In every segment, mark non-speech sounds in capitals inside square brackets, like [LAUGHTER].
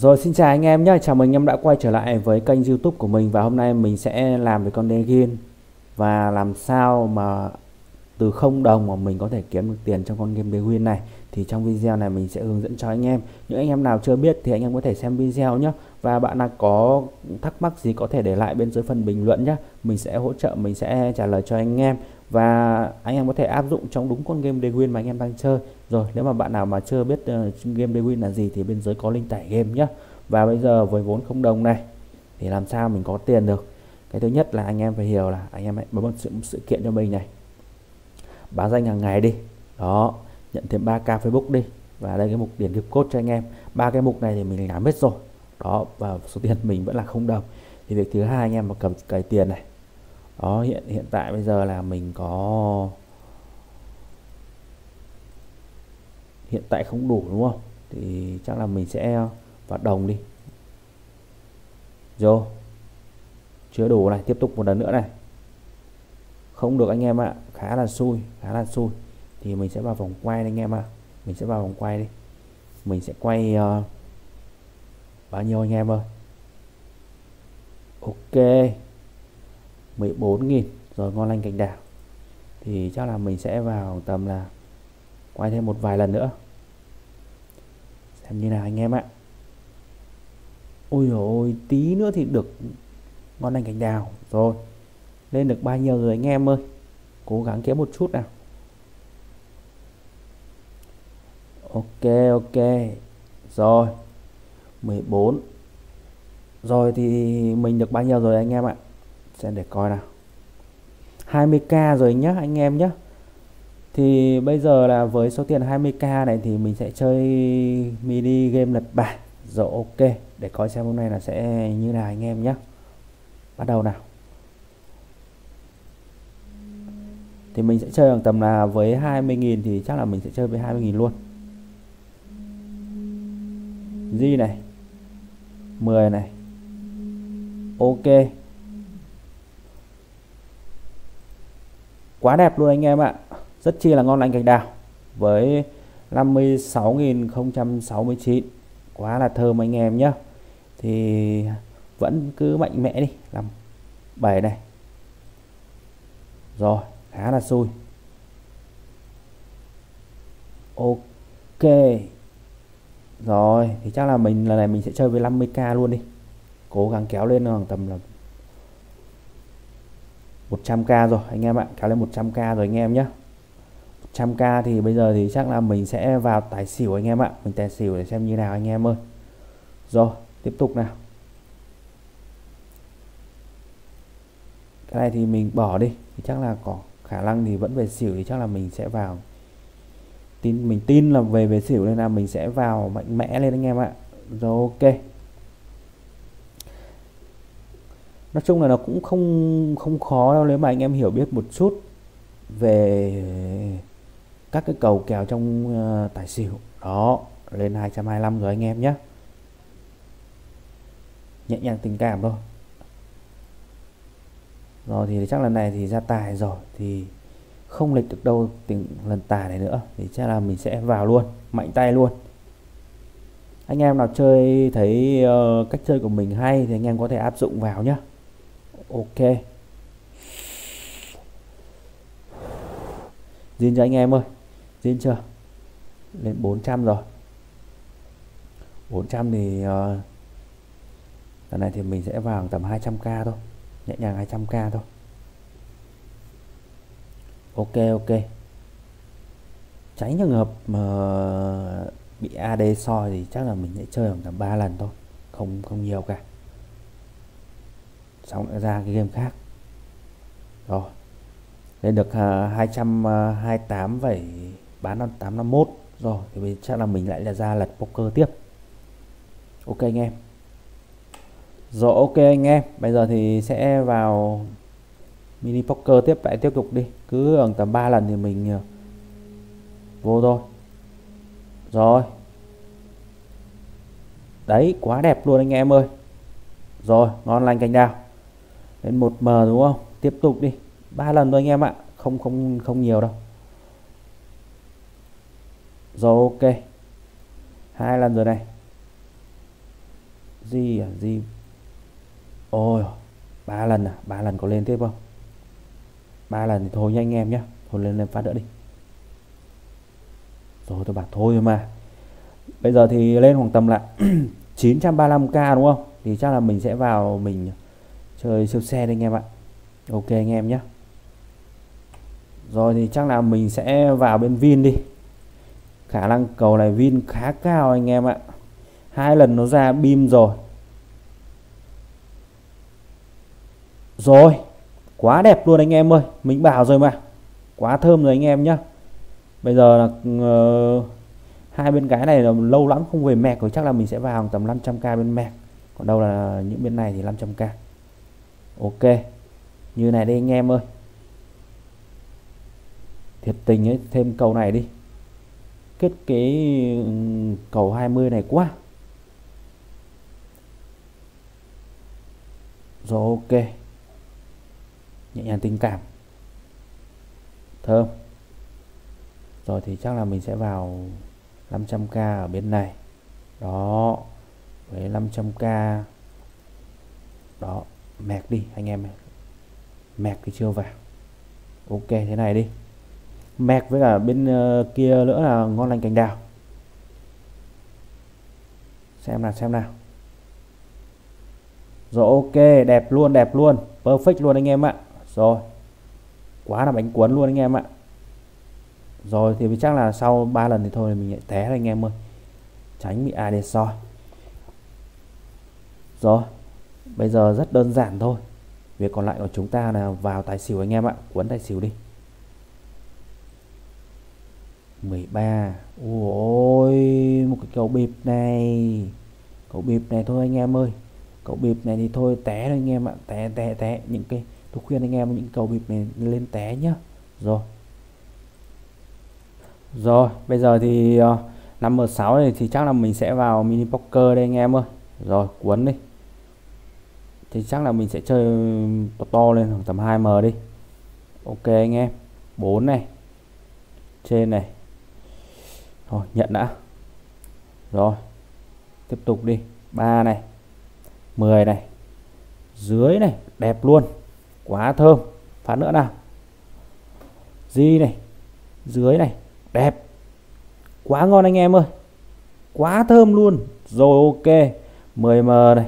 Rồi xin chào anh em nhé, chào mừng anh em đã quay trở lại với kênh youtube của mình Và hôm nay mình sẽ làm về con Negin Và làm sao mà từ không đồng mà mình có thể kiếm được tiền trong con game Negin này. Thì trong video này mình sẽ hướng dẫn cho anh em. Những anh em nào chưa biết thì anh em có thể xem video nhé. Và bạn nào có thắc mắc gì có thể để lại bên dưới phần bình luận nhé. Mình sẽ hỗ trợ, mình sẽ trả lời cho anh em. Và anh em có thể áp dụng trong đúng con game Negin mà anh em đang chơi rồi nếu mà bạn nào mà chưa biết uh, game Dewin là gì thì bên dưới có link tải game nhé và bây giờ với vốn không đồng này thì làm sao mình có tiền được? Cái thứ nhất là anh em phải hiểu là anh em hãy bấm một sự, sự kiện cho mình này. Báo danh hàng ngày đi. Đó nhận thêm 3k Facebook đi. Và đây cái mục điển gift code cho anh em. Ba cái mục này thì mình làm hết rồi. Đó và số tiền mình vẫn là không đồng. Thì việc thứ hai anh em mà cầm cái tiền này. Đó hiện hiện tại bây giờ là mình có hiện tại không đủ đúng không? Thì chắc là mình sẽ vào đồng đi. Vô chưa đủ này tiếp tục một lần nữa này. Không được anh em ạ khá là xui khá là xui. Thì mình sẽ vào vòng quay anh em ạ. Mình sẽ vào vòng quay đi. Mình sẽ quay uh, bao nhiêu anh em ơi? Ok. 14.000 rồi ngon lành cảnh đảo thì chắc là mình sẽ vào tầm là quay thêm một vài lần nữa. Xem như nào anh em ạ. Ôi ôi, tí nữa thì được ngon lành cành đào. Rồi, lên được bao nhiêu rồi anh em ơi? Cố gắng kéo một chút nào. Ok ok. Rồi 14 rồi thì mình được bao nhiêu rồi anh em ạ? Xem để coi nào. 20k rồi nhá anh em nhé thì bây giờ là với số tiền 20k này thì mình sẽ chơi mini game lật bài rồi ok, để coi xem hôm nay là sẽ như nào anh em nhé bắt đầu nào. Thì mình sẽ chơi bằng tầm là với 20.000 thì chắc là mình sẽ chơi với 20.000 luôn. Di này. 10 này. Ok. Quá đẹp luôn anh em ạ rất chi là ngon lành gạch đào. Với 56.069 quá là thơm anh em nhé thì vẫn cứ mạnh mẽ đi. Làm 7 này. Rồi, khá là xui. Ok. Rồi, thì chắc là mình, lần này mình sẽ chơi với 50k luôn đi. Cố gắng kéo lên khoảng tầm là 100k rồi, anh em ạ. Kéo lên 100k rồi anh em nhé 100k thì bây giờ thì chắc là mình sẽ vào tài xỉu anh em ạ. Mình tài xỉu để xem như nào anh em ơi. Rồi, tiếp tục nào. Cái này thì mình bỏ đi. Thì chắc là có khả năng thì vẫn về xỉu thì chắc là mình sẽ vào. Tin, mình tin là về về xỉu nên là mình sẽ vào mạnh mẽ lên anh em ạ. Rồi, ok. Nói chung là nó cũng không không khó đâu. Nếu mà anh em hiểu biết một chút về các cái cầu kèo trong uh, tài xỉu. Đó lên 225 rồi anh em nhé. Nhẹ nhàng tình cảm thôi. Rồi thì chắc lần này thì ra tài rồi thì không lệch được đâu tình lần tài này nữa thì chắc là mình sẽ vào luôn mạnh tay luôn. Anh em nào chơi thấy uh, cách chơi của mình hay thì anh em có thể áp dụng vào nhé. Ok. Zin cho anh em ơi. Zin chưa? Lên 400 rồi. 400 thì uh, lần này thì mình sẽ vào tầm 200k thôi. Nhẹ nhàng 200k thôi. Ok ok. Tránh trường hợp mà bị AD soi thì chắc là mình sẽ chơi khoảng tầm 3 lần thôi. Không không nhiều cả. Xong lại ra cái game khác. Rồi. Lên được ờ, uh, 228 vậy bán 851 rồi, thì mình chắc là mình lại là ra lật poker tiếp. Ok anh em. Rồi, ok anh em. Bây giờ thì sẽ vào mini poker tiếp. Lại tiếp tục đi. Cứ ở tầm 3 lần thì mình ờ, vô thôi. Rồi. Đấy, quá đẹp luôn anh em ơi. Rồi, ngon lành cành đào. Đến 1m đúng không? Tiếp tục đi. Ba lần thôi anh em ạ. Không không không nhiều đâu rồi, ok. Hai lần rồi này. Gì à gì? Ôi, ba lần à? Ba lần có lên tiếp không? Ba lần thì thôi nha anh em nhé thôi lên lên phát nữa đi. Rồi tôi bảo thôi mà. Bây giờ thì lên khoảng tầm là [CLEARS THROAT] 935k đúng không? Thì chắc là mình sẽ vào mình chơi siêu xe đây anh em ạ. Ok anh em nhé rồi thì chắc là mình sẽ vào bên Vin đi khả năng cầu này Vin khá cao anh em ạ. Hai lần nó ra bim rồi. Rồi quá đẹp luôn anh em ơi. Mình bảo rồi mà. Quá thơm rồi anh em nhá. Bây giờ là uh, hai bên cái này là lâu lắm không về mẹc rồi. Chắc là mình sẽ vào tầm 500k bên mẹc. Còn đâu là những bên này thì 500k ok như này đây anh em ơi. Thiệt tình ấy thêm cầu này đi kết cái ừ, cầu 20 này quá. Rồi, ok. Nhẹ nhàng tình cảm. Thơm. Rồi thì chắc là mình sẽ vào 500k ở bên này. Đó. Với 500k đó. Mẹt đi, anh em mẹt thì chưa vào. Ok, thế này đi mẹc với cả bên uh, kia nữa là ngon lành cành đào. Xem nào xem nào. Rồi ok đẹp luôn đẹp luôn. Perfect luôn anh em ạ. Rồi quá là bánh cuốn luôn anh em ạ. Rồi thì chắc là sau 3 lần thì thôi mình lại té anh em ơi. Tránh bị ai để soi. Rồi bây giờ rất đơn giản thôi. Việc còn lại của chúng ta là vào tài xỉu anh em ạ. Cuốn tài xỉu đi. 13 ôi một cái cầu bịp này. Cầu bịp này thôi anh em ơi. Cầu bịp này thì thôi té thôi anh em ạ. Té té té. Những cái tôi khuyên anh em những cầu bịp này lên té nhá. Rồi. Rồi bây giờ thì ờ, uh, 5m6 này thì chắc là mình sẽ vào mini poker đây anh em ơi. Rồi cuốn đi. Thì chắc là mình sẽ chơi ừ, to to lên khoảng tầm 2m đi. Ok anh em. 4 này. Trên này rồi nhận đã. Rồi, tiếp tục đi. 3 này 10 này, dưới này, đẹp luôn. Quá thơm. Phát nữa nào. Di này, dưới này, đẹp. Quá ngon anh em ơi. Quá thơm luôn. Rồi, ok. 10m này.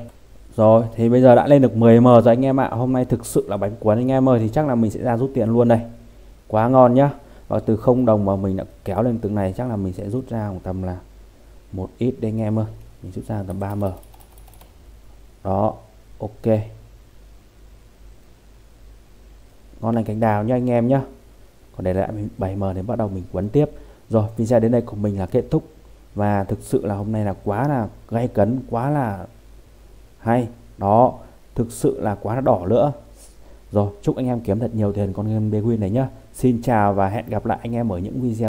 Rồi, thì bây giờ đã lên được 10m rồi anh em ạ. Hôm nay thực sự là bánh cuốn anh em ơi, thì chắc là mình sẽ ra rút tiền luôn đây. Quá ngon nhá và từ không đồng mà mình đã kéo lên từng này, chắc là mình sẽ rút ra khoảng tầm là một ít đây anh em ơi. Mình rút ra tầm 3m đó, ok. Ngon lành cánh đào nha anh em nhá. Còn để lại 7m để bắt đầu mình quấn tiếp. Rồi video đến đây của mình là kết thúc. Và thực sự là hôm nay là quá là gay cấn, quá là hay. Đó, thực sự là quá là đỏ nữa rồi, chúc anh em kiếm thật nhiều tiền con game bê này nhá. Xin chào và hẹn gặp lại anh em ở những video